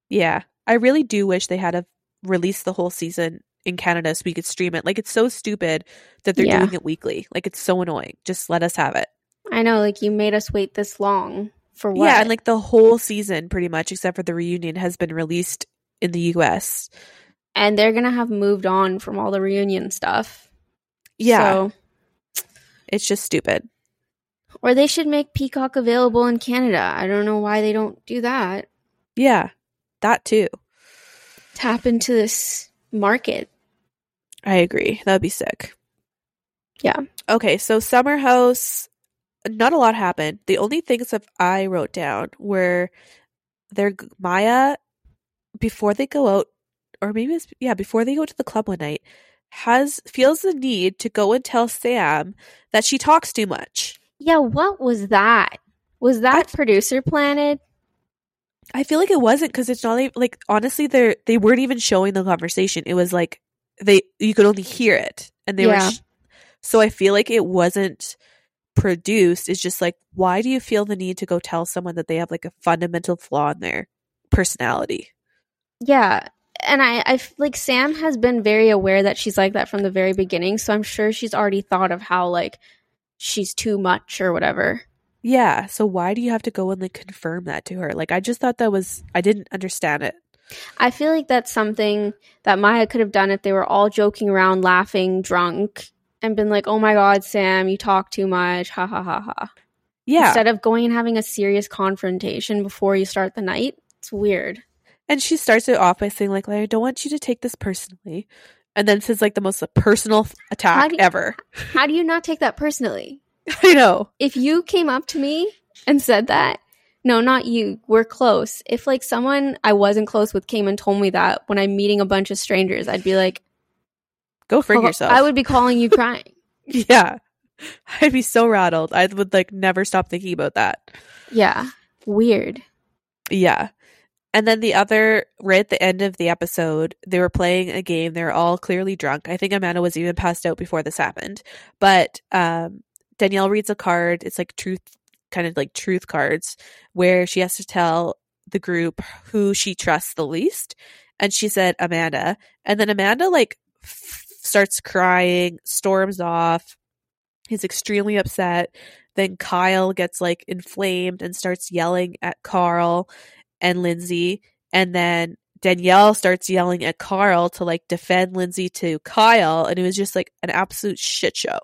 Yeah. I really do wish they had a released the whole season in Canada so we could stream it. Like it's so stupid that they're Yeah. doing it weekly. Like it's so annoying. Just let us have it. I know, like you made us wait this long for what? Yeah, and like the whole season pretty much except for the reunion has been released in the US. and they're gonna have moved on from all the reunion stuff. Yeah. So, It's just stupid. or they should make Peacock available in Canada. I don't know why they don't do that. Yeah. That too. Tap into this market. I agree. That would be sick. Yeah. Okay, so Summer House, not a lot happened. The only things that I wrote down were their Mya before they go out, or maybe it's yeah before they go to the club one night, has feels the need to go and tell Sam that she talks too much. Yeah, what was that? Was that producer planted? I feel like it wasn't because it's not even like honestly they they weren't even showing the conversation. It was like they you could only hear it, and they Yeah. were. Sh- so I feel like it wasn't produced. It's just like why do you feel the need to go tell someone that they have like a fundamental flaw in their personality? Yeah. And I, I like Sam has been very aware that she's like that from the very beginning. So I'm sure she's already thought of how like she's too much or whatever. Yeah. So why do you have to go and like confirm that to her? Like I just thought that was I didn't understand it. I feel like that's something that Mya could have done if they were all joking around, laughing, drunk, and been like, "Oh my God, Sam, you talk too much." Ha ha ha ha. Yeah. Instead of going and having a serious confrontation before you start the night, it's weird. And she starts it off by saying, like, I don't want you to take this personally. And then says, like, the most personal attack do you- ever. How do you not take that personally? I know. if you came up to me and said that, no, not you, we're close. If like someone I wasn't close with came and told me that when I'm meeting a bunch of strangers, I'd be like, Go frig "Oh, yourself. I would be calling you crying. Yeah. I'd be so rattled. I would, like, never stop thinking about that. yeah, weird. Yeah. And then the other, right at the end of the episode, they were playing a game. They were all clearly drunk. I think Amanda was even passed out before this happened. But um, Danielle reads a card. It's like truth, kind of like truth cards, where she has to tell the group who she trusts the least. And she said Amanda. And then Amanda, like, f- starts crying, storms off, is extremely upset. Then Kyle gets like inflamed and starts yelling at Carl and Lindsay. And then Danielle starts yelling at Carl to like defend Lindsay to Kyle. And it was just like an absolute shit show.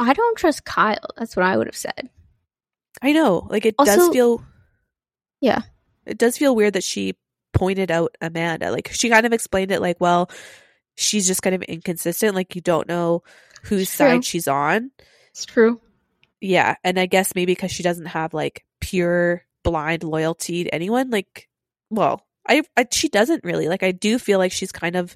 I don't trust Kyle. That's what I would have said. I know. Like it does feel. Yeah. It does feel weird that she pointed out Amanda. Like she kind of explained it like, well, she's just kind of inconsistent. Like you don't know whose It's true. side she's on. It's true. Yeah. And I guess maybe because she doesn't have like pure blind loyalty to anyone, like, well, I, I she doesn't really. Like I do feel like she's kind of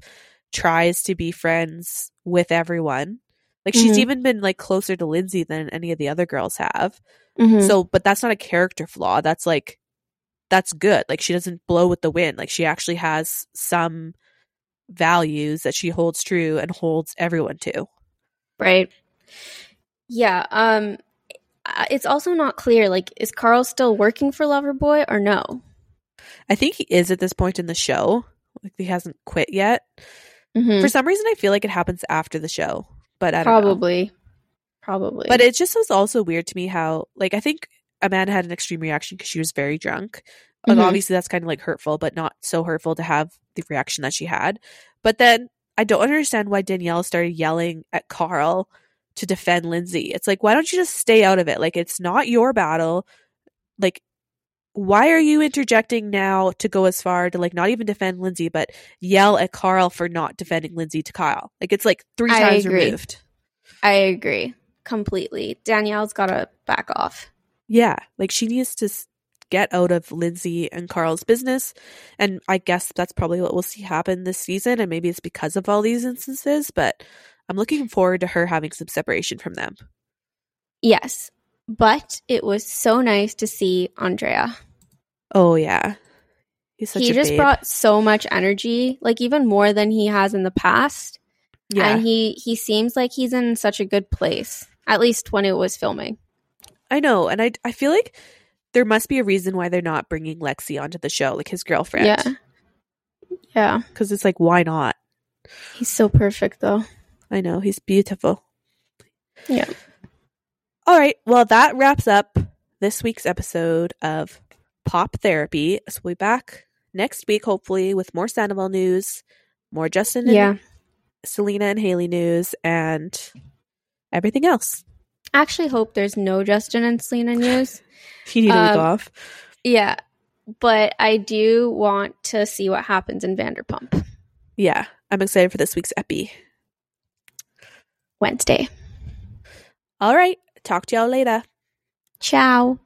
tries to be friends with everyone. Like she's Mhm. even been like closer to Lindsay than any of the other girls have. Mhm. So, but that's not a character flaw. That's like, that's good. Like, she doesn't blow with the wind. Like, she actually has some values that she holds true and holds everyone to. right. Yeah. Um. It's also not clear. Like, is Carl still working for Loverboy or no? I think he is at this point in the show. Like, he hasn't quit yet. Mhm. For some reason, I feel like it happens after the show, but I don't know. Probably. Probably. But it just was also weird to me how, like, I think Amanda had an extreme reaction because she was very drunk. Like, Mhm. obviously, that's kind of like hurtful, but not so hurtful to have the reaction that she had. But then I don't understand why Danielle started yelling at Carl to defend Lindsay. It's like, why don't you just stay out of it? Like, it's not your battle. Like, why are you interjecting now to go as far to like not even defend Lindsay, but yell at Carl for not defending Lindsay to Kyle? Like, it's like three I times agree. removed. I agree completely. Danielle's got to back off. Yeah, like she needs to get out of Lindsay and Carl's business. And I guess that's probably what we'll see happen this season. And maybe it's because of all these instances, but I'm looking forward to her having some separation from them. Yes. But it was so nice to see Andrea. Oh, yeah. He's such he just babe. brought so much energy, like even more than he has in the past. yeah. And he he seems like he's in such a good place. At least when it was filming. I know, and I I feel like there must be a reason why they're not bringing Lexi onto the show, like his girlfriend. Yeah. Yeah. because it's like why not? He's so perfect though. I know he's beautiful. Yeah. All right, well that wraps up this week's episode of Pop Therapy. So we'll be back next week, hopefully, with more Sandoval news, more Justin and Yeah. Selena and Hailey news, and everything else. I actually hope there's no Justin and Selena news. You need a week Um, off. Yeah. But I do want to see what happens in Vanderpump Yeah, I'm excited for this week's epi. Wednesday. All right, talk to y'all later. Ciao.